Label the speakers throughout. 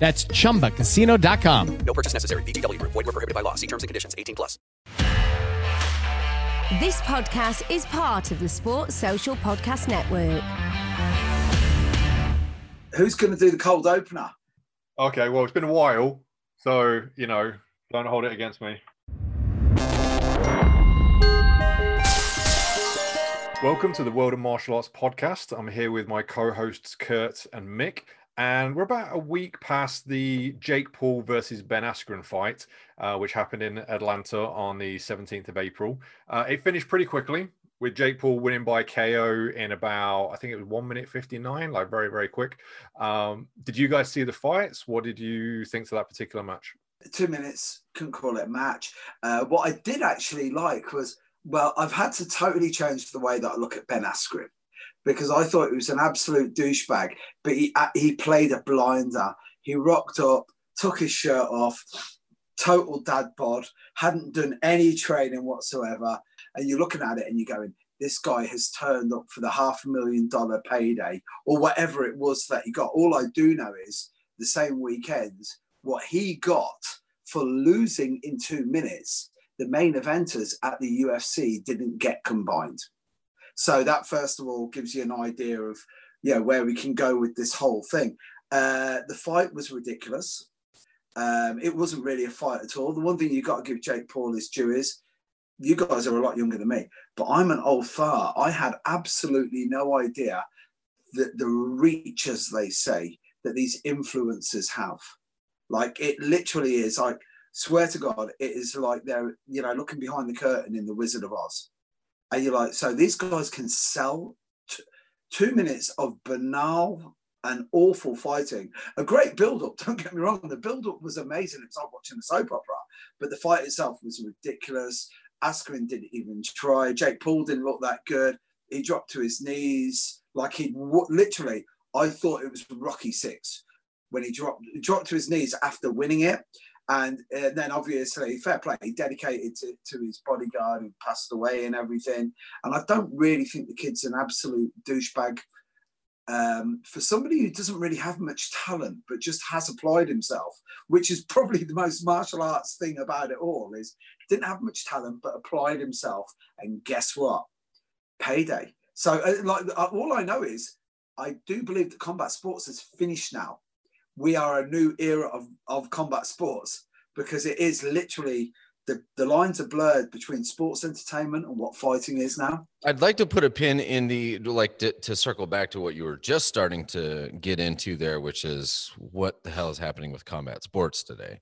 Speaker 1: That's chumbacasino.com.
Speaker 2: No purchase necessary. VGW Group. Void were prohibited by law. See terms and conditions. 18 plus.
Speaker 3: This podcast is part of the Sports Social Podcast Network.
Speaker 4: Who's going to do the cold opener?
Speaker 5: Okay, well, it's been a while, so you know, don't hold it against me. Welcome to the World of Martial Arts podcast. I'm here with my co-hosts Kurt and Mick, and we're about a week past the Jake Paul versus Ben Askren fight, uh, which happened in Atlanta on the 17th of April. Uh, it finished pretty quickly with Jake Paul winning by KO in about, I think it was one minute 59, like very, very quick. Um, did you guys see the fights? What did you think to that particular match?
Speaker 4: Two minutes, couldn't call it a match. Uh, what I did actually like was, well, I've had to totally change the way that I look at Ben Askren because I thought he was an absolute douchebag, but he uh, he played a blinder. He rocked up, took his shirt off, total dad bod, hadn't done any training whatsoever. And you're looking at it and you're going, this guy has turned up for the half a million dollar payday or whatever it was that he got. All I do know is the same weekend, what he got for losing in two minutes, the main eventers at the UFC didn't get combined. So that first of all gives you an idea of yeah where we can go with this whole thing. Uh, the fight was ridiculous. Um, it wasn't really a fight at all. The one thing you got to give Jake Paul his due is you guys are a lot younger than me, but I'm an old far. I had absolutely no idea that the reach, as they say, that these influencers have. Like it literally is like, swear to God, it is like they're, you know, looking behind the curtain in The Wizard of Oz. And you're like, so these guys can sell t- two minutes of banal and awful fighting. A great build up, don't get me wrong. The build up was amazing. It's like watching a soap opera, but the fight itself was ridiculous. Askren didn't even try. Jake Paul didn't look that good. He dropped to his knees like he literally. I thought it was Rocky Six when he dropped dropped to his knees after winning it, and uh, then obviously fair play dedicated to, to his bodyguard who passed away and everything. And i don't really think the kid's an absolute douchebag. Um, for somebody who doesn't really have much talent but just has applied himself which is probably the most martial arts thing about it all is didn't have much talent but applied himself. And guess what? Payday. So uh, like uh, all i know is i do believe that combat sports has finished now we are a new era of, of combat sports because it is literally the, the lines are blurred between sports entertainment and what fighting is now.
Speaker 6: I'd like to put a pin in the like to, to, circle back to what you were just starting to get into there, which is what the hell is happening with combat sports today.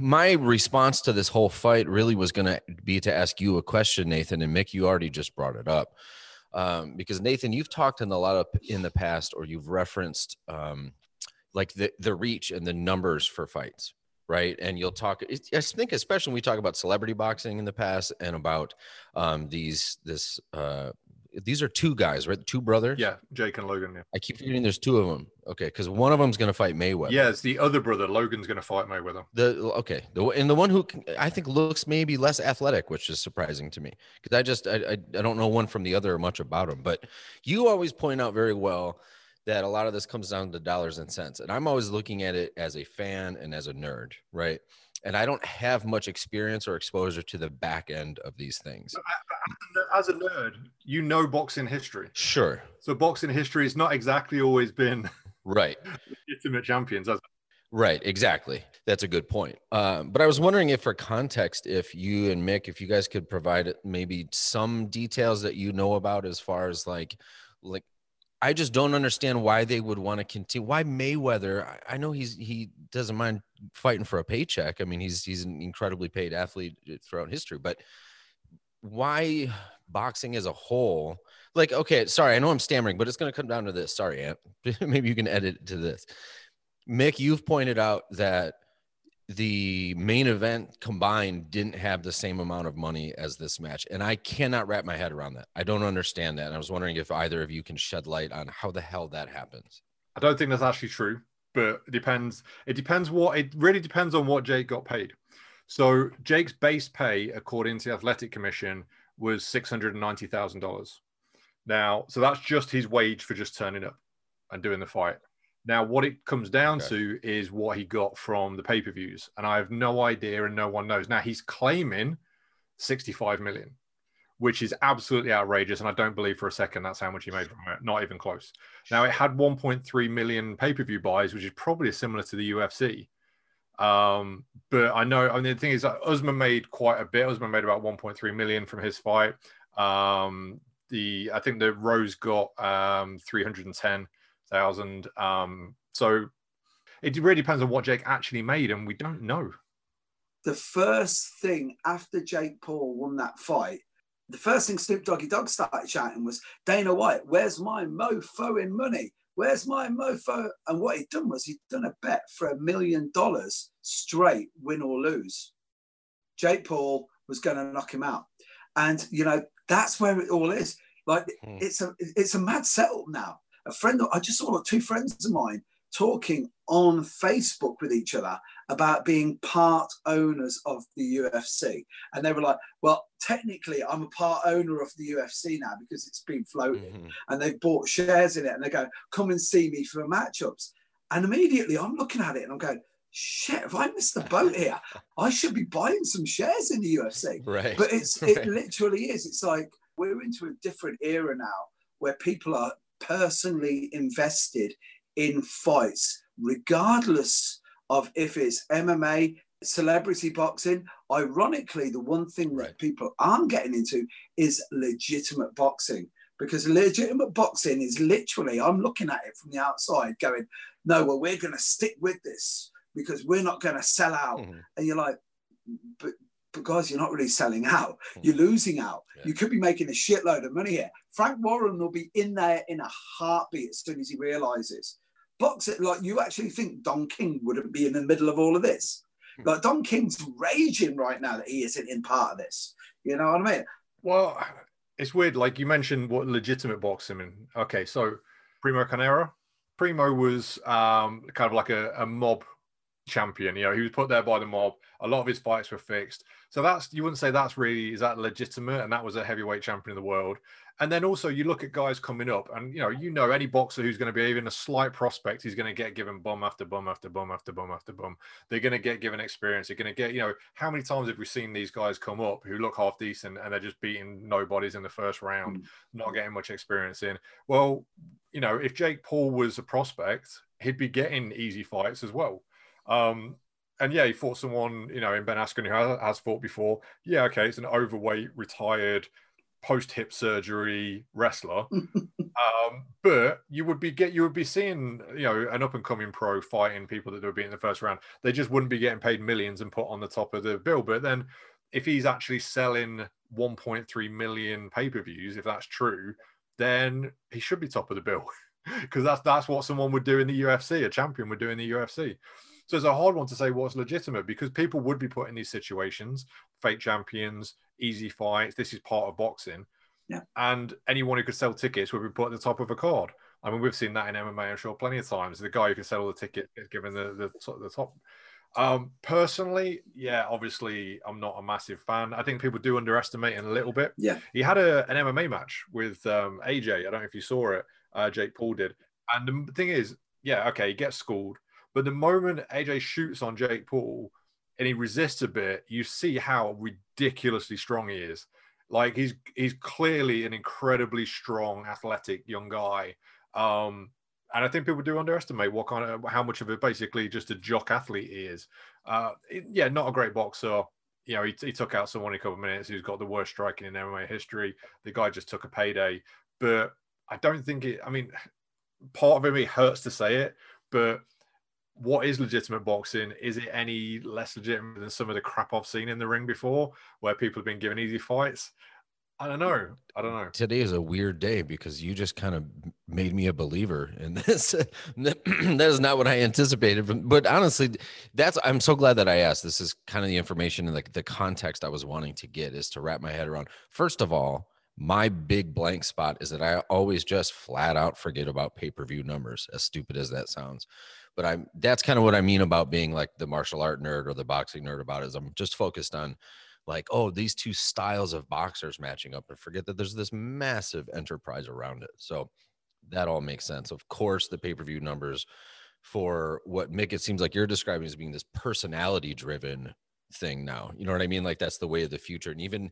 Speaker 6: My response to this whole fight really was going to be to ask you a question, Nathan and Mick. You already just brought it up um, because Nathan, you've talked in a lot of in the past, or you've referenced um, like the the reach and the numbers for fights right and you'll talk i think especially when we talk about celebrity boxing in the past and about um, these this uh, these are two guys, right? Two brothers.
Speaker 5: Yeah, Jake and Logan. Yeah.
Speaker 6: I keep forgetting there's two of them. Okay, because one of them's going to fight Mayweather.
Speaker 5: Yeah, it's the other brother. Logan's going to fight Mayweather.
Speaker 6: The okay, the and the one who I think looks maybe less athletic, which is surprising to me because I just I, I I don't know one from the other much about him. But you always point out very well that a lot of this comes down to dollars and cents, and I'm always looking at it as a fan and as a nerd, right? and I don't have much experience or exposure to the back end of these things.
Speaker 5: As a nerd, you know boxing history.
Speaker 6: Sure.
Speaker 5: So boxing history has not exactly always been
Speaker 6: right
Speaker 5: legitimate champions.
Speaker 6: Right, exactly. That's a good point. Um, but I was wondering if, for context, if you and Mick, if you guys could provide maybe some details that you know about as far as like, like I just don't understand why they would want to continue. Why Mayweather? I, know he's he doesn't mind fighting for a paycheck. I mean, he's he's an incredibly paid athlete uh, throughout history, but why boxing as a whole? Like, okay, sorry, I know I'm stammering, but it's going to come down to this. Sorry, Ant. Maybe you can edit to this. Mick, you've pointed out that the main event combined didn't have the same amount of money as this match. And I cannot wrap my head around that. I don't understand that. And I was wondering if either of you can shed light on how the hell that happens.
Speaker 5: I don't think that's actually true, but it depends. It depends what it really depends on what Jake got paid. So Jake's base pay, according to the Athletic Commission, was six hundred and ninety thousand dollars. Now, so that's just his wage for just turning up and doing the fight. Now, what it comes down okay. to is what he got from the pay per views, and I have no idea, and no one knows. Now he's claiming 65 million, which is absolutely outrageous, and I don't believe for a second that's how much he made from it. Not even close. Now it had 1.3 million pay per view buys, which is probably similar to the UFC. Um, but I know, I mean, the thing is, that Usman made quite a bit. Usman made about 1.3 million from his fight. Um, the I think the Rose got um 310 thousand. Um, so it really depends on what Jake actually made, and we don't know.
Speaker 4: The first thing after Jake Paul won that fight, the first thing Snoop Doggy Dogg started shouting was, Dana White, where's my mofo in money? Where's my mofo? And what he'd done was he'd done a bet for a million dollars straight, win or lose. Jake Paul was going to knock him out. And, you know, that's where it all is. Like, hmm. it's a it's a mad setup now a friend, I just saw two friends of mine talking on Facebook with each other about being part owners of the UFC. And they were like, well, technically, I'm a part owner of the UFC now because it's been floated mm-hmm. and they've bought shares in it. And they go, come and see me for matchups. And immediately I'm looking at it and I'm going, shit, have I missed the boat here? I should be buying some shares in the UFC.
Speaker 6: Right.
Speaker 4: But it's
Speaker 6: right.
Speaker 4: it literally is. It's like we're into a different era now where people are personally invested in fights, regardless of if it's MMA, celebrity boxing. Ironically, the one thing that people aren't getting into is legitimate boxing because legitimate boxing is literally, I'm looking at it from the outside going, no, well, we're going to stick with this because we're not going to sell out. Mm-hmm. And you're like, but because you're not really selling out. Hmm. You're losing out. Yeah. You could be making a shitload of money here. Frank Warren will be in there in a heartbeat as soon as he realizes. Boxing, like you actually think Don King wouldn't be in the middle of all of this? Hmm. Like Don King's raging right now that he isn't in part of this. You know what I mean?
Speaker 5: Well, it's weird. Like you mentioned, what legitimate boxing. And okay, so Primo Carnera. Primo was um, kind of like a, a mob champion. You know, he was put there by the mob. A lot of his fights were fixed. So that's you wouldn't say that's really is that legitimate, and that was a heavyweight champion of the world. And then also you look at guys coming up, and you know, you know, any boxer who's going to be even a slight prospect, he's going to get given bum after bum after bum after bum after bum. They're going to get given experience. They're going to get, you know, how many times have we seen these guys come up who look half decent and they're just beating nobodies in the first round, mm. not getting much experience in? Well, you know, if Jake Paul was a prospect, he'd be getting easy fights as well. Um, and yeah, he fought someone, you know, in Ben Askren who has, has fought before. Yeah, okay, it's an overweight, retired, post hip surgery wrestler. um, but you would be get you would be seeing, you know, an up and coming pro fighting people that would be in the first round. They just wouldn't be getting paid millions and put on the top of the bill. But then, if he's actually selling 1.3 million pay per views, if that's true, then he should be top of the bill because that's that's what someone would do in the UFC. A champion would do in the UFC. So it's a hard one to say what's legitimate because people would be put in these situations, fake champions, easy fights. This is part of boxing.
Speaker 4: Yeah.
Speaker 5: And anyone who could sell tickets would be put at the top of a card. I mean, we've seen that in MMA, I'm sure, plenty of times. The guy who can sell all the tickets is given the the, top- the top. Um, personally, yeah, obviously, I'm not a massive fan. I think people do underestimate him a little bit.
Speaker 4: Yeah.
Speaker 5: He had a, an MMA match with um, AJ. I don't know if you saw it. Uh, Jake Paul did. And the thing is, yeah, okay, he gets schooled. But the moment AJ shoots on Jake Paul and he resists a bit, you see how ridiculously strong he is. Like he's he's clearly an incredibly strong, athletic young guy. Um, and I think people do underestimate what kind of how much of it basically just a jock athlete he is. Uh, yeah, not a great boxer. You know, he, he took out someone in a couple of minutes who's got the worst striking in MMA history. The guy just took a payday, but I don't think it. I mean, part of it me hurts to say it, but what is legitimate boxing? Is it any less legitimate than some of the crap I've seen in the ring before, where people have been given easy fights? I don't know. I don't know.
Speaker 6: Today is a weird day because you just kind of made me a believer in this. that is not what I anticipated. But- honestly, that's I'm so glad that I asked. This is kind of the information and like the context I was wanting to get is to wrap my head around. First of all, my big blank spot is that I always just flat out forget about pay-per-view numbers, as stupid as that sounds. But I'm that's kind of what I mean about being like the martial art nerd or the boxing nerd about is I'm just focused on like, oh, these two styles of boxers matching up and forget that there's this massive enterprise around it. So that all makes sense. Of course, the pay-per-view numbers for what Mick, it seems like you're describing as being this personality driven thing now. You know what I mean? Like that's the way of the future. And even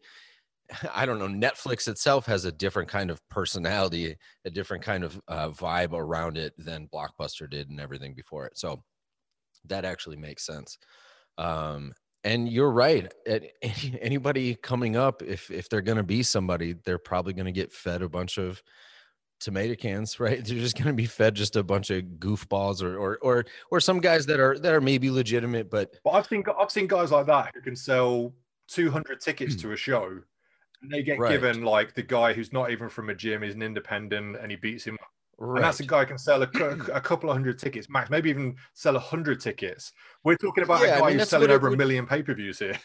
Speaker 6: I don't know, Netflix itself has a different kind of personality, a different kind of uh, vibe around it than Blockbuster did and everything before it. So that actually makes sense. Um, and you're right. Anybody coming up, if if they're going to be somebody, they're probably going to get fed a bunch of tomato cans, right? They're just going to be fed just a bunch of goofballs, or or or or some guys that are that are maybe legitimate, but
Speaker 5: But I've seen I've seen guys like that who can sell 200 tickets to a show, and they get
Speaker 6: Right.
Speaker 5: given like the guy who's not even from a gym, he's an independent, and he beats him.
Speaker 6: right.
Speaker 5: And that's a guy who can sell a, a couple of hundred tickets max, maybe even sell a hundred tickets. We're talking about
Speaker 6: Yeah, I
Speaker 5: a guy
Speaker 6: mean,
Speaker 5: who's selling
Speaker 6: what it
Speaker 5: over a million pay per views here.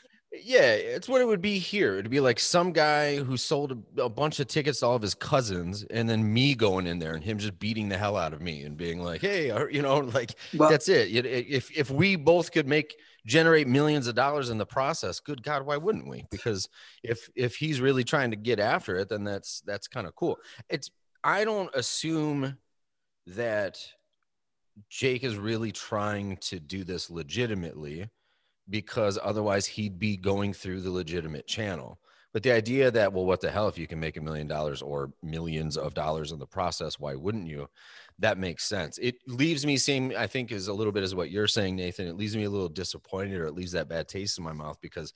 Speaker 6: Yeah, it's what it would be here. It'd be like some guy who sold a, a bunch of tickets to all of his cousins, and then me going in there and him just beating the hell out of me and being like, "Hey, you know, like
Speaker 4: Well-
Speaker 6: that's it. It- it- If if we both could make generate millions of dollars in the process, good God, why wouldn't we? Because if if he's really trying to get after it, then that's that's kind of cool. It's I don't assume that Jake is really trying to do this legitimately because otherwise he'd be going through the legitimate channel. But the idea that, well, what the hell, if you can make a million dollars or millions of dollars in the process, why wouldn't you? That makes sense. It leaves me seeing, I think, is a little bit as what you're saying, Nathan. It leaves me a little disappointed or it leaves that bad taste in my mouth because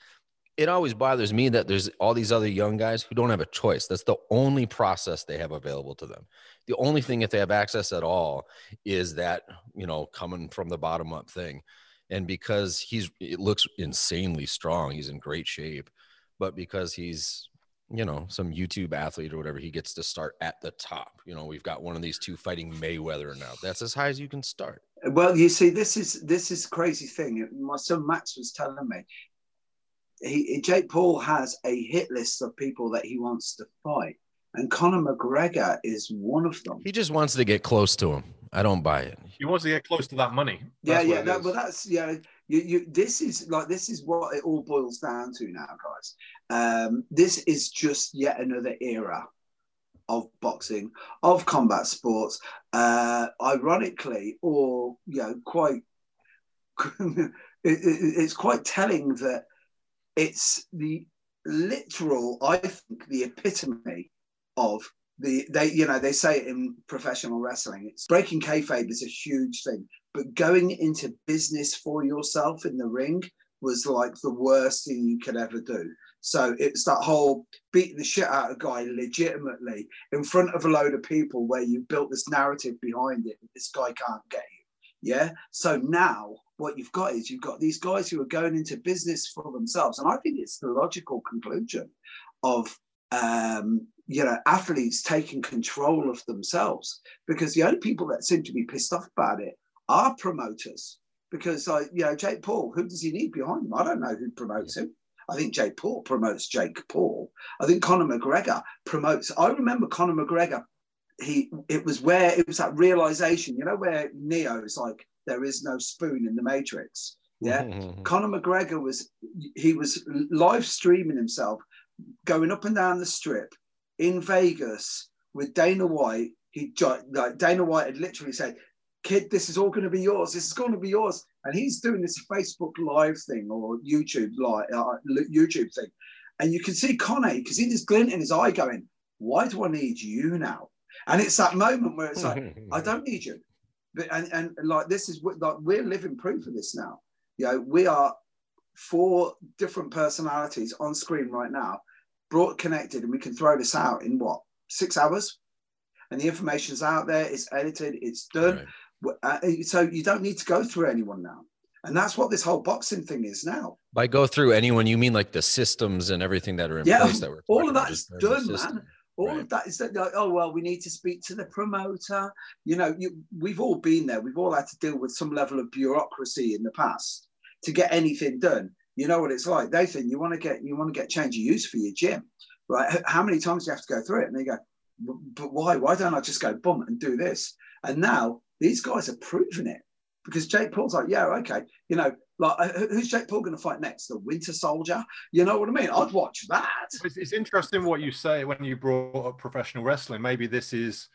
Speaker 6: it always bothers me that there's all these other young guys who don't have a choice. That's the only process they have available to them. The only thing, if they have access at all, is that, you know, coming from the bottom up thing and because he's it looks insanely strong he's in great shape but because he's you know some youtube athlete or whatever he gets to start at the top you know we've got one of these two fighting mayweather now that's as high as you can start
Speaker 4: Well, you see, this is this is crazy thing. My son Max was telling me. He Jake Paul has a hit list of people that he wants to fight, and Conor McGregor is one of them.
Speaker 6: he just wants to get close to him i don't buy it
Speaker 5: He wants to get close to that money.
Speaker 4: Yeah,
Speaker 5: That's what
Speaker 4: yeah.
Speaker 5: it
Speaker 4: That,
Speaker 5: is.
Speaker 4: well, that's yeah. You, you. This is like this is what it all boils down to now, guys. Um, this is just yet another era of boxing, of combat sports. Uh, ironically, or you know, quite. it, it- it's quite telling that it's the literal. I think the epitome of the they you know they say it in professional wrestling it's breaking kayfabe is a huge thing but going into business for yourself in the ring was like the worst thing you could ever do. So it's that whole beating the shit out of a guy legitimately in front of a load of people where you built this narrative behind it this guy can't get you. Yeah? So now what you've got is you've got these guys who are going into business for themselves. And i think it's the logical conclusion of um, you know, athletes taking control of themselves. Because the only people that seem to be pissed off about it are promoters. Because, like, you know, Jake Paul, who does he need behind him? I don't know who promotes him. I think Jake Paul promotes Jake Paul. I think Conor McGregor promotes. I remember Conor McGregor. He it was where it was that realization, you know, where Neo is like, there is no spoon in the Matrix. Yeah, Conor McGregor was he was live streaming himself going up and down the strip in Vegas with Dana White. He like Dana White had literally said, "Kid, this is all going to be yours. This is going to be yours." And he's doing this Facebook Live thing or YouTube live uh, YouTube thing, and you can see Conor because he just glint in his eye, going, "Why do I need you now?" And it's that moment where it's like, "I don't need you," but and, and like this is like we're living proof of this now. You know, we are four different personalities on screen right now brought connected and we can throw this out in what six hours and the information's out there it's edited it's done right. Uh, so you don't need to go through anyone now and that's what this whole boxing thing is now
Speaker 6: by go through anyone you mean like the systems and everything that are in yeah, place that we're
Speaker 4: all of that is done man all right. of that is that like, oh well we need to speak to the promoter you know you, we've all been there we've all had to deal with some level of bureaucracy in the past to get anything done you know what it's like. They think you want to get you want to get change of use for your gym, right? How many times do you have to go through it? And they go, but why? Why don't I just go boom and do this? And now these guys are proving it because Jake Paul's like, yeah, okay, you know, like uh, who's Jake Paul going to fight next? The Winter Soldier? You know what I mean? I'd watch that.
Speaker 5: It's, it's interesting what you say when you brought up professional wrestling. Maybe this is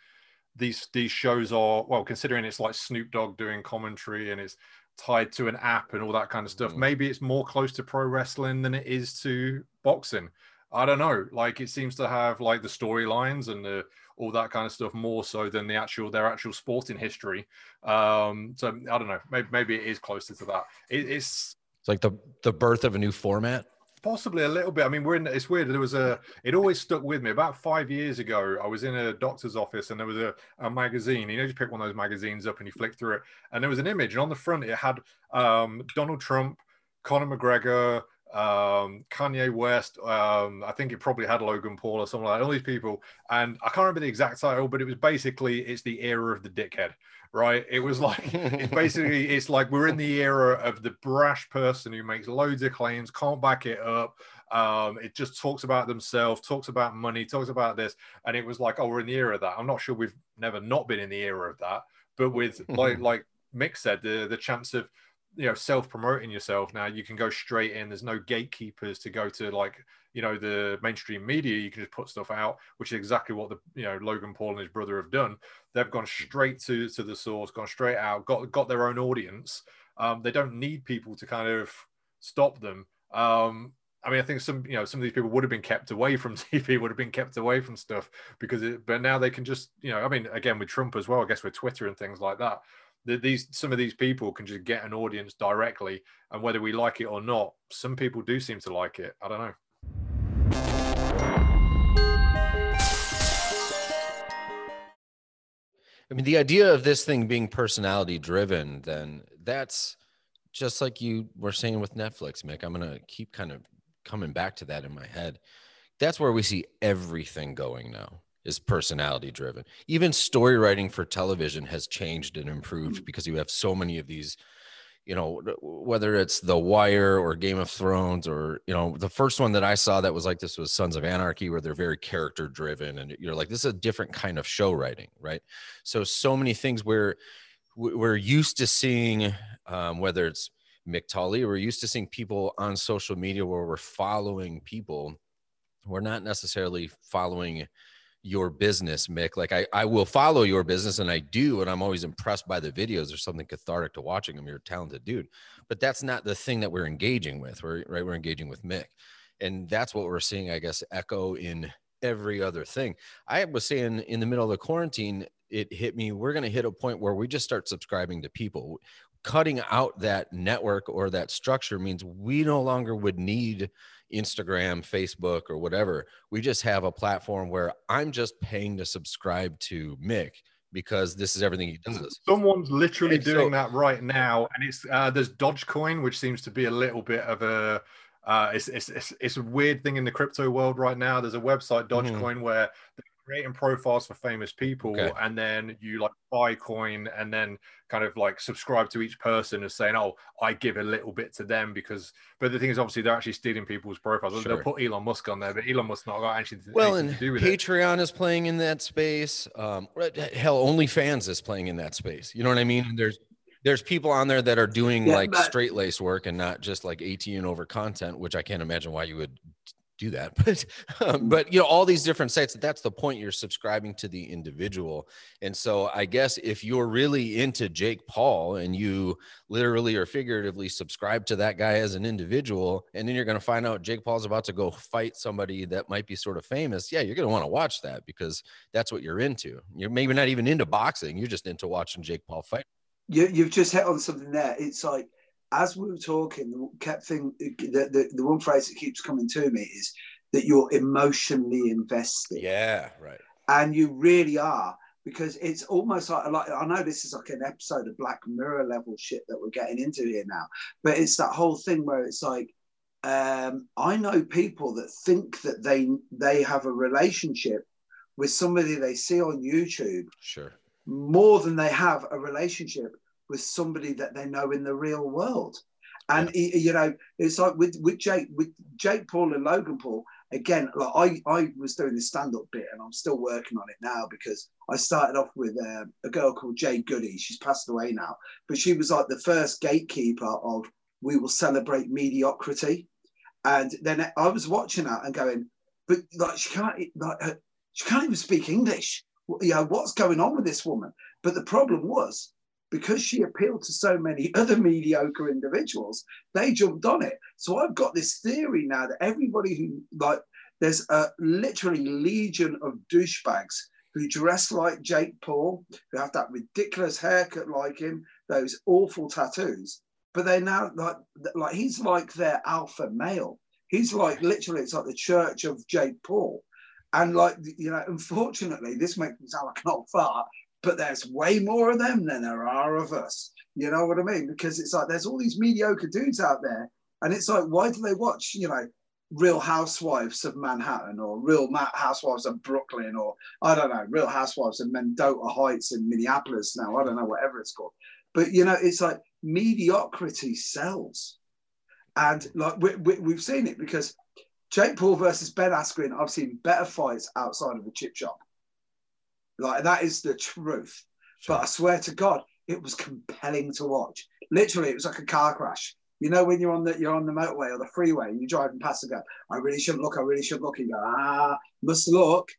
Speaker 5: these these shows are well, considering it's like Snoop Dogg doing commentary and it's tied to an app and all that kind of stuff. Mm. Maybe it's more close to pro wrestling than it is to boxing. I don't know. Like it seems to have like the storylines and the all that kind of stuff more so than the actual their actual sporting history. Um, so I don't know. Maybe, maybe it is closer to that. It, it's
Speaker 6: it's like the the birth of a new format.
Speaker 5: Possibly a little bit. I mean, we're in. It's weird. There was a. It always stuck with me. About five years ago, I was in a doctor's office, and there was a, a magazine. You know, you pick one of those magazines up and you flick through it, and there was an image, and on the front it had um, Donald Trump, Conor McGregor, um, Kanye West. Um, I think it probably had Logan Paul or something like that. All these people, and I can't remember the exact title, but it was basically it's the era of the dickhead right? It was like it's basically it's like we're in the era of the brash person who makes loads of claims, can't back it up. Um, it just talks about themselves, talks about money, talks about this, and it was like, oh, we're in the era of that. I'm not sure we've never not been in the era of that, but with like like Mick said, the the chance of you know self promoting yourself now you can go straight in there's no gatekeepers to go to like you know the mainstream media you can just put stuff out which is exactly what the you know logan paul and his brother have done. They've gone straight to to the source gone straight out got got their own audience. Um, they don't need people to kind of stop them. Um, I mean, I think some, you know, some of these people would have been kept away from TV, would have been kept away from stuff because, it, but now they can just, you know, I mean, again with Trump as well, I guess with Twitter and things like that, these some of these people can just get an audience directly, and whether we like it or not, some people do seem to like it. I don't know.
Speaker 6: I mean, the idea of this thing being personality driven, then that's just like you were saying with Netflix, Mick. I'm going to keep kind of coming back to that in my head. That's where we see everything going now is personality driven. Even story writing for television has changed and improved because you have so many of these, you know, whether it's The Wire or Game of Thrones or, you know, the first one that I saw that was like this was Sons of Anarchy, where they're very character driven. And you're like, this is a different kind of show writing, right? So, so many things where we're used to seeing, um, whether it's Mick Tolley, we're used to seeing people on social media where we're following people. We're not necessarily following your business, Mick. Like I, I will follow your business and I do, and I'm always impressed by the videos. There's something cathartic to watching them. You're a talented dude. But that's not the thing that we're engaging with. We're right, we're engaging with Mick. And that's what we're seeing, I guess, echo in every other thing. I was saying in the middle of the quarantine, it hit me. We're gonna hit a point where we just start subscribing to people. Cutting out that network or that structure means we no longer would need Instagram, Facebook, or whatever. We just have a platform where I'm just paying to subscribe to Mick because this is everything he does.
Speaker 5: Someone's literally and doing so, that right now, and it's uh, there's Dogecoin, which seems to be a little bit of a uh, it's, it's, it's, it's a weird thing in the crypto world right now. There's a website mm-hmm. Dogecoin mm-hmm. where creating profiles for famous people
Speaker 6: Okay.
Speaker 5: and then you like buy coin and then kind of like subscribe to each person as saying oh i give a little bit to them because but the thing is obviously they're actually stealing people's profiles
Speaker 6: Sure.
Speaker 5: they'll put elon musk on there but elon musk not got actually
Speaker 6: Well, and
Speaker 5: to do with
Speaker 6: Patreon is playing in that space. Um, hell, OnlyFans is playing in that space. You know what I mean? There's there's people on there that are doing
Speaker 4: Yeah,
Speaker 6: like
Speaker 4: but-
Speaker 6: straight lace work and not just like 18 over content, which I can't imagine why you would do that. But um, but you know all these different sites. That's the point. You're subscribing to the individual, and so I guess if you're really into Jake Paul and you literally or figuratively subscribe to that guy as an individual, and then you're going to find out Jake Paul's about to go fight somebody that might be sort of famous, yeah, you're going to want to watch that because that's what you're into. You're maybe not even into boxing, you're just into watching Jake Paul fight.
Speaker 4: You, you've just hit on something there. It's like as we were talking, the kept thing, the, the, the one phrase that keeps coming to me is that you're emotionally invested.
Speaker 6: Yeah, right.
Speaker 4: and you really are because it's almost like, like I know this is like an episode of Black Mirror level shit that we're getting into here now, but it's that whole thing where it's like um, I know people that think that they they have a relationship with somebody they see on YouTube
Speaker 6: Sure.
Speaker 4: more than they have a relationship with somebody that they know in the real world. And y- you know, it's like with with Jake with Jake Paul and Logan Paul. Again, like I I was doing the stand up bit, and I'm still working on it now because I started off with uh, a girl called Jade Goody. She's passed away now, but she was like the first gatekeeper of we will celebrate mediocrity. And then I was watching her and going, but like she can't like her, she can't even speak English. You know what's going on with this woman? But the problem was because she appealed to so many other mediocre individuals, they jumped on it. So I've got this theory now that everybody who like there's a literally legion of douchebags who dress like Jake Paul, who have that ridiculous haircut like him, those awful tattoos. But they're now like like he's like their alpha male. He's like literally it's like the church of Jake Paul. And like you know, unfortunately, this makes me sound like an old fart, but there's way more of them than there are of us. You know what I mean? Because it's like there's all these mediocre dudes out there, and it's like, why do they watch, you know, Real Housewives of Manhattan or Real Housewives of Brooklyn or I don't know, Real Housewives of Mendota Heights in Minneapolis now? I don't know, whatever it's called. But you know, it's like mediocrity sells, and like we, we, we've seen it because Jake Paul versus Ben Askren, I've seen better fights outside of the chip shop. Like that is the truth. But I swear to God, it was compelling to watch. Literally, it was like a car crash. You know, when you're on the you're on the motorway or the freeway and you're driving past and go, I really shouldn't look, I really should look. You go, ah, must look.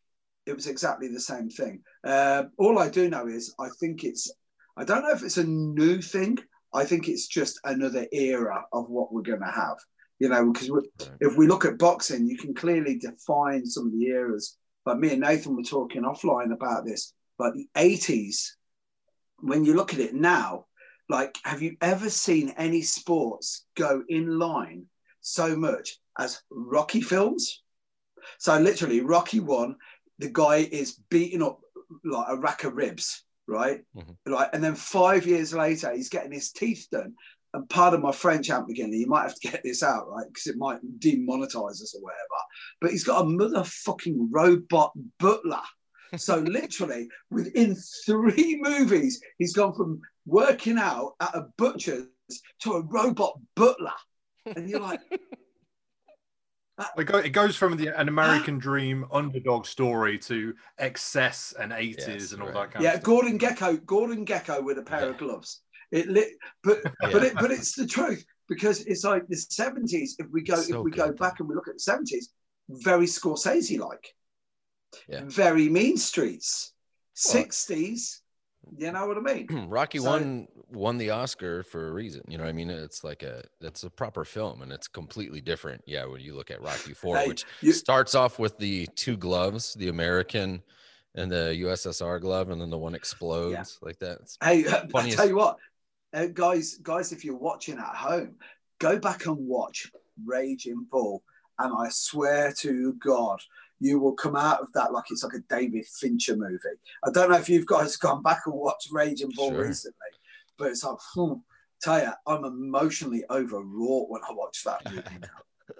Speaker 4: It was exactly the same thing. Um, all I do know is I think it's I don't know if it's a new thing. I think it's just another era of what we're going to have. You know, because we, if we look at boxing, you can clearly define some of the eras. Like me and Nathan were talking offline about this. Like the 80s, when you look at it now, like, have you ever seen any sports go in line so much as Rocky films? So literally, Rocky one, the guy is beating up like a rack of ribs, right? Mm-hmm. Like, and then five years later, he's getting his teeth done. And pardon my French, Ant McGinley, you might have to get this out, right? Because it might demonetize us or whatever. But he's got a motherfucking robot butler. So literally, within three movies, he's gone from working out at a butcher's to a robot butler. And you're like,
Speaker 5: It, go, it goes from the, an American dream underdog story to excess and 80s and all that kind
Speaker 4: yeah,
Speaker 5: of stuff.
Speaker 4: Gordon Gekko, Gordon Gekko with a pair of gloves. It lit, but but it, but it's the truth because it's like the seventies. If we go
Speaker 6: So
Speaker 4: if we go back and we look at the seventies, very Scorsese like,
Speaker 6: Yeah.
Speaker 4: very Mean Streets. Sixties, you know what I mean?
Speaker 6: Rocky
Speaker 4: So-
Speaker 6: won won the Oscar for a reason. You know, what I mean, it's like a that's a proper film, and it's completely different. Yeah, when you look at Rocky Four,
Speaker 4: Hey,
Speaker 6: which
Speaker 4: you-
Speaker 6: starts off with the two gloves, the American and the USSR glove, and then the one explodes like that. It's
Speaker 4: Hey, I
Speaker 6: funny
Speaker 4: tell you what, uh, guys, guys, if you're watching at home, go back and watch Raging Bull, and I swear to God, you will come out of that like it's like a David Fincher movie. I don't know if you've guys gone back and watched Raging Bull
Speaker 6: Sure.
Speaker 4: recently, but it's like, hmm, tell you, I'm emotionally overwrought when I watch that movie now.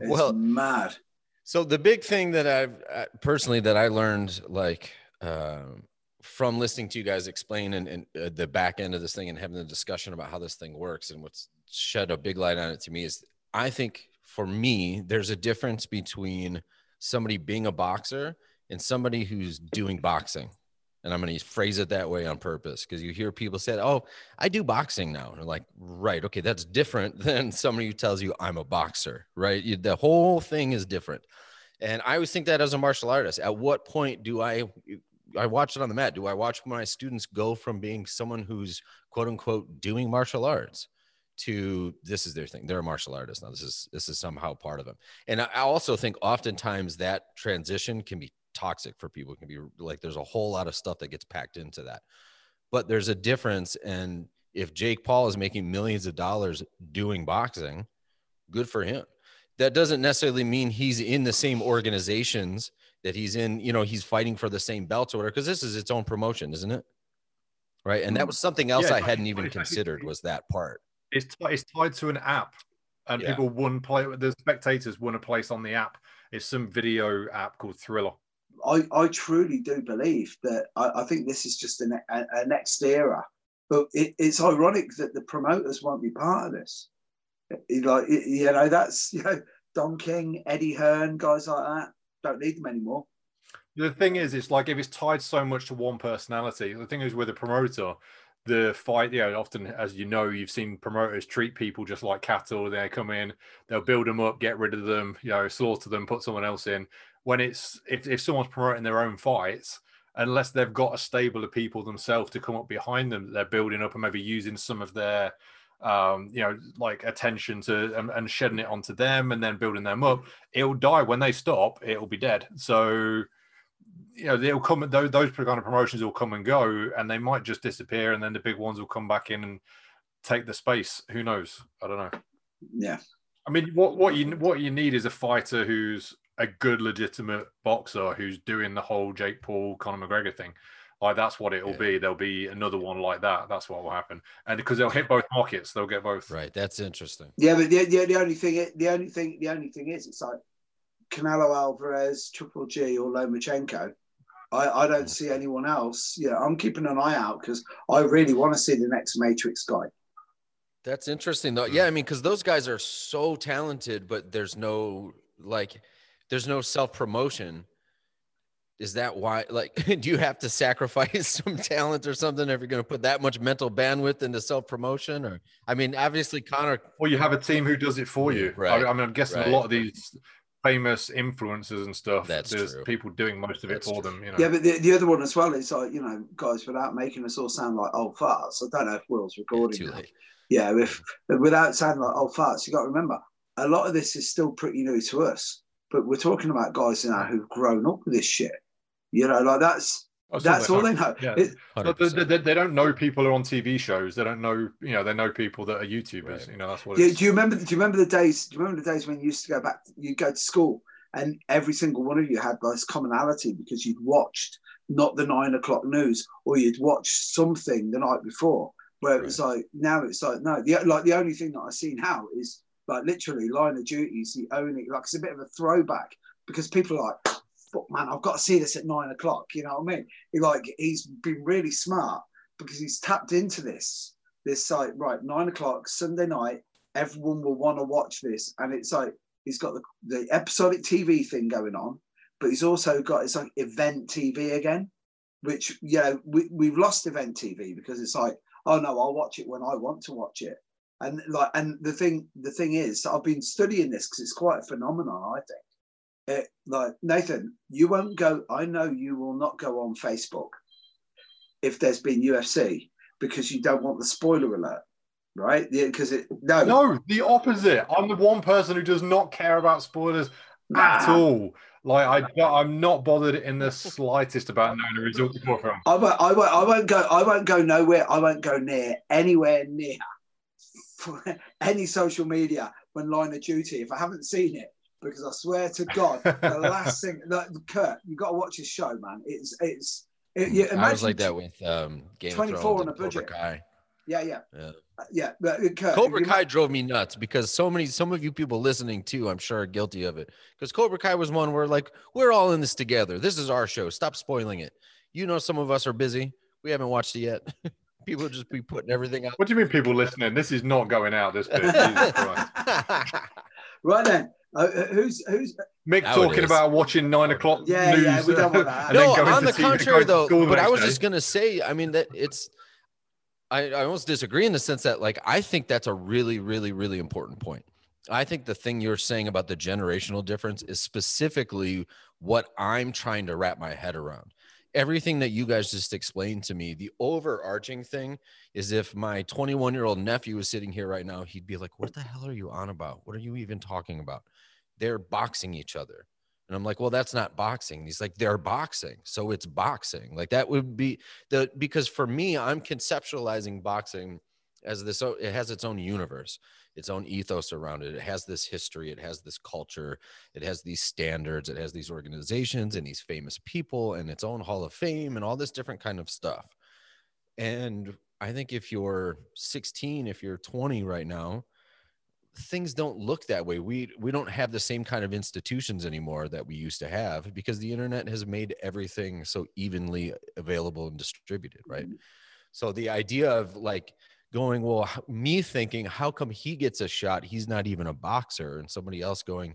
Speaker 4: It's
Speaker 6: Well,
Speaker 4: mad.
Speaker 6: So the big thing that I've uh, personally that I learned, like um, from listening to you guys explain and, and uh, the back end of this thing and having the discussion about how this thing works and what's shed a big light on it to me is, I think for me, there's a difference between somebody being a boxer and somebody who's doing boxing. And I'm going to phrase it that way on purpose because you hear people say, Oh, I do boxing now. And they're like, Right. Okay. That's different than somebody who tells you I'm a boxer, right? You, the whole thing is different. And I always think that as a martial artist, at what point do I, I watch it on the mat. Do I watch my students go from being someone who's quote unquote doing martial arts to this is their thing. They're a martial artist now. This is this is somehow part of them. And I also think oftentimes that transition can be toxic for people. It can be like there's a whole lot of stuff that gets packed into that. But there's a difference. And if Jake Paul is making millions of dollars doing boxing, good for him. That doesn't necessarily mean he's in the same organizations that he's in, you know, he's fighting for the same belts or whatever, because this is its own promotion, isn't it? Right. And that mm. was something else
Speaker 5: Yeah,
Speaker 6: I hadn't even considered was that part.
Speaker 5: It's ti- it's tied to an app, and
Speaker 6: Yeah.
Speaker 5: people won play. The spectators won a place on the app. It's some video app called Triller.
Speaker 4: I, I truly do believe that I, I think this is just a, a, a next era. But it, it's ironic that the promoters won't be part of this. Like you know, that's you know Don King, Eddie Hearn, guys like that. Don't need them anymore.
Speaker 5: The thing is, it's like if it's tied so much to one personality. The thing is, with a promoter, the fight, you know, often, as you know, you've seen promoters treat people just like cattle. They come in, they'll build them up, get rid of them, you know, slaughter them, put someone else in. When it's if, if someone's promoting their own fights, unless they've got a stable of people themselves to come up behind them they're building up and maybe using some of their um you know like attention to and, and shedding it onto them and then building them up it'll die. When they stop it'll be dead. So you know they'll come those, those kind of promotions will come and go and they might just disappear and then the big ones will come back in and take the space. Who knows? I don't know.
Speaker 4: Yeah.
Speaker 5: i mean what what you what you need is a fighter who's a good legitimate boxer who's doing the whole jake paul conor mcgregor thing like that's what it will be there'll be another one like that that's what will happen and because they'll hit both markets they'll get both
Speaker 6: right that's interesting
Speaker 4: Yeah, but the, the, the only thing the only thing the only thing is it's like Canelo Alvarez, Triple G, or Lomachenko. I, I don't see anyone else. Yeah, I'm keeping an eye out because I really want to see the next Matrix guy.
Speaker 6: That's interesting though. Yeah, I mean, because those guys are so talented, but there's no like, there's no self promotion. Is that why? Like, do you have to sacrifice some talent or something if you're going to put that much mental bandwidth into self promotion? Or, I mean, obviously, Conor.
Speaker 5: Or you have a team who does it for you.
Speaker 6: Right,
Speaker 5: I, I mean, I'm guessing
Speaker 6: right.
Speaker 5: a lot of these famous influencers and stuff.
Speaker 6: That's
Speaker 5: there's
Speaker 6: true.
Speaker 5: people doing most of it
Speaker 6: That's
Speaker 5: for
Speaker 6: true.
Speaker 5: them. You know.
Speaker 4: Yeah, but the, the other one as well is like you know, guys, without making us all sound like old farts. I don't know if Will's recording.
Speaker 6: too late.
Speaker 4: Yeah, if without sounding like old farts, you got to remember a lot of this is still pretty new to us. But we're talking about guys now who've grown up with this shit. You know, like that's
Speaker 5: That's all
Speaker 4: that's
Speaker 5: they
Speaker 4: all
Speaker 5: know.
Speaker 4: they know.
Speaker 5: Yeah.
Speaker 4: It-
Speaker 5: they, they, they don't know people who are on TV shows. They don't know, you know, they know people that are YouTubers. You know, that's what
Speaker 4: Do,
Speaker 5: it's.
Speaker 4: do you remember? Do you remember the days? Do you remember the days when you used to go back? You go to school, and every single one of you had this commonality because you'd watched not the nine o'clock news, or you'd watched something the night before. Where it was like now, it's like no. The like the only thing that I see now is like literally Line of Duty is the only like it's a bit of a throwback because people are like, man, I've got to see this at nine o'clock. You know what I mean? He like he's been really smart because he's tapped into this this site right nine o'clock Sunday night. Everyone will want to watch this, and it's like he's got the, the episodic TV thing going on, but he's also got it's like event TV again, which you know we we've lost event TV because it's like oh no, I'll watch it when I want to watch it, and like and the thing the thing is I've been studying this because it's quite a phenomenon I think. It, like Nathan, you won't go. I know you will not go on Facebook if there's been UFC because you don't want the spoiler alert, right? Yeah, because it no,
Speaker 5: No, the opposite. I'm the one person who does not care about spoilers at all. Like I, I'm not bothered in the slightest about knowing the result before film.
Speaker 4: I won't, I won't. I won't go. I won't go nowhere. I won't go near anywhere near any social media when Line of Duty if I haven't seen it. Because I swear to God, the last thing, like, Kurt, you got to watch this show, man. It's it's. It, you
Speaker 6: I was like that with um, Game of
Speaker 4: 24
Speaker 6: Thrones
Speaker 4: on a budget.
Speaker 6: Cobra Kai.
Speaker 4: Yeah, yeah.
Speaker 6: Yeah.
Speaker 4: yeah, but uh, Kurt,
Speaker 6: Cobra Kai
Speaker 4: might-
Speaker 6: drove me nuts because so many, some of you people listening too, I'm sure, are guilty of it. Because Cobra Kai was one where like we're all in this together. This is our show. Stop spoiling it. You know, some of us are busy. We haven't watched it yet. people just be putting everything out.
Speaker 5: What do you mean, people listening? This is not going out. This bit. Jesus
Speaker 4: right then, uh, who's who's
Speaker 5: Mick
Speaker 6: Now
Speaker 5: talking about watching nine o'clock
Speaker 4: Yeah,
Speaker 5: news.
Speaker 4: yeah, we don't want that.
Speaker 5: and
Speaker 6: no,
Speaker 5: going
Speaker 6: on
Speaker 5: to
Speaker 6: the
Speaker 5: see-
Speaker 6: contrary, though.
Speaker 5: the
Speaker 6: But I was
Speaker 5: day.
Speaker 6: just gonna say, I mean, that it's. I, I almost disagree in the sense that, like, I think that's a really, really, really important point. I think the thing you're saying about the generational difference is specifically what I'm trying to wrap my head around. Everything that you guys just explained to me, the overarching thing is if my 21 year old nephew was sitting here right now, he'd be like, What the hell are you on about? What are you even talking about? They're boxing each other. And I'm like, well, that's not boxing. He's like, they're boxing. So it's boxing. Like that would be the because for me, I'm conceptualizing boxing as this it has its own universe, its own ethos around it. It has this history, it has this culture, it has these standards, it has these organizations and these famous people and its own hall of fame and all this different kind of stuff. And I think if you're 16, if you're 20 right now, things don't look that way. We we don't have the same kind of institutions anymore that we used to have because the internet has made everything so evenly available and distributed, right? Mm-hmm. So the idea of like going, well, me thinking, how come he gets a shot? He's not even a boxer, and somebody else going,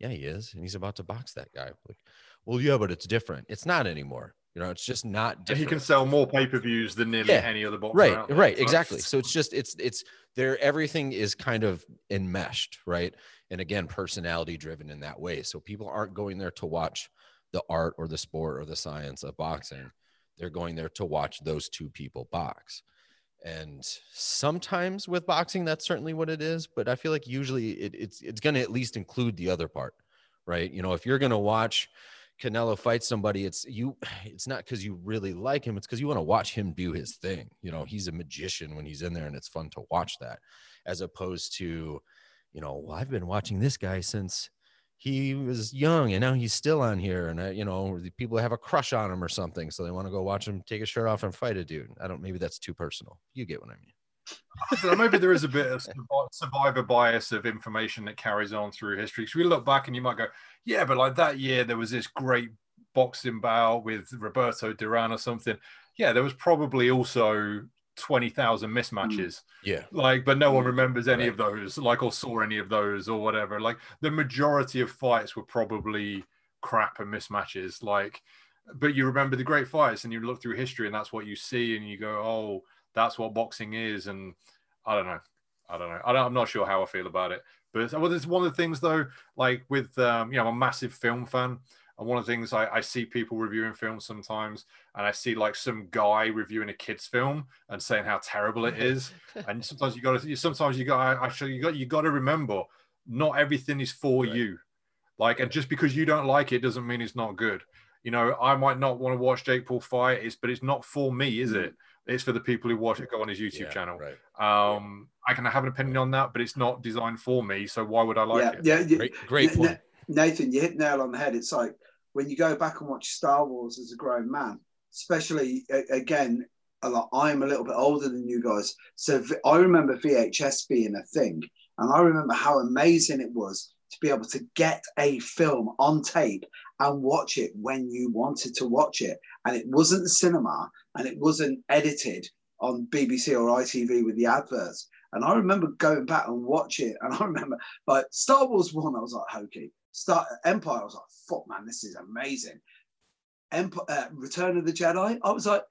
Speaker 6: yeah, he is, and he's about to box that guy. Like, well, yeah, but it's different. It's not anymore. You know, it's just not
Speaker 5: And
Speaker 6: different
Speaker 5: he can sell more pay per views than nearly any other boxer.
Speaker 6: right right exactly so it's just it's it's there everything is kind of enmeshed right and again personality driven in that way so people aren't going there to watch the art or the sport or the science of boxing they're going there to watch those two people box and sometimes with boxing that's certainly what it is but i feel like usually it, it's it's going to at least include the other part right you know if you're going to watch Canelo fight somebody, it's you. It's not because you really like him. It's because you want to watch him do his thing. You know, he's a magician when he's in there, and it's fun to watch that, as opposed to, you know, well, I've been watching this guy since he was young, and now he's still on here, and I, you know, the people have a crush on him or something, so they want to go watch him take his shirt off and fight a dude. I don't. Maybe that's too personal. You get what I mean.
Speaker 5: so maybe there is a bit of survivor bias of information that carries on through history. So we look back and you might go, yeah, but like that year there was this great boxing bout with Roberto Duran or something. Yeah, there was probably also twenty thousand mismatches.
Speaker 6: Yeah.
Speaker 5: Like, but no one remembers any
Speaker 6: Right.
Speaker 5: of those, like, or saw any of those or whatever. Like, the majority of fights were probably crap and mismatches. Like, but you remember the great fights and you look through history and that's what you see and you go, oh, that's what boxing is. And I don't know. I don't know. I don't, I'm not sure how I feel about it. But well, there's one of the things though, like with um, you know, I'm a massive film fan. And one of the things I, I see people reviewing films sometimes, and I see like some guy reviewing a kid's film and saying how terrible it is. and sometimes you got to, sometimes you got, actually, you got, you got to remember, not everything is for you. Like, and just because you don't like it doesn't mean it's not good. You know, I might not want to watch Jake Paul fight, it's, but it's not for me, is it? It's for the people who watch it, go on his YouTube
Speaker 6: Yeah,
Speaker 5: channel.
Speaker 6: right.
Speaker 5: Um, I can have an opinion on that, but it's not designed for me. So why would I like
Speaker 4: yeah,
Speaker 5: it?
Speaker 4: yeah, you-
Speaker 6: Great, great
Speaker 4: Na- Na-
Speaker 6: point.
Speaker 4: Nathan, you hit nail on the head. It's like when you go back and watch Star Wars as a grown man, especially again, I'm a little bit older than you guys. So I remember VHS being a thing. And I remember how amazing it was to be able to get a film on tape and watch it when you wanted to watch it. And it wasn't cinema and it wasn't edited on BBC or ITV with the adverts. And I remember going back and watching it. And I remember like Star Wars 1, I was like, hokey. Star Empire, I was like, fuck, man, this is amazing. Empire, uh, Return of the Jedi, I was like,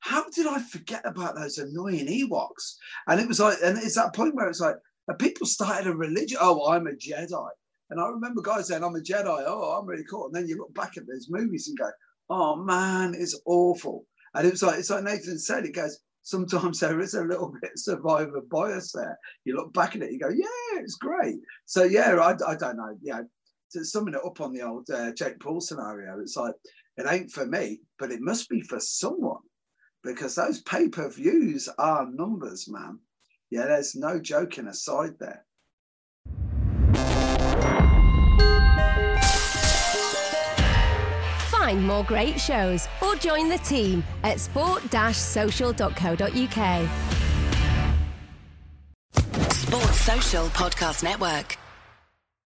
Speaker 4: how did I forget about those annoying Ewoks? And it was like, and it's that point where it's like, people started a religion. Oh, I'm a Jedi. And I remember guys saying, I'm a Jedi. Oh, I'm really cool. And then you look back at those movies and go, oh man, it's awful. And it was like, it's like Nathan said, it goes, sometimes there is a little bit of survivor bias there. You look back at it, you go, yeah, it's great. So yeah, I, I don't know. Yeah, summing it up on the old uh, Jake Paul scenario, it's like, it ain't for me, but it must be for someone because those pay per views are numbers, man. Yeah, there's no joking aside there.
Speaker 3: Find more great shows or join the team at sport-social.co.uk.
Speaker 7: Sports Social Podcast Network.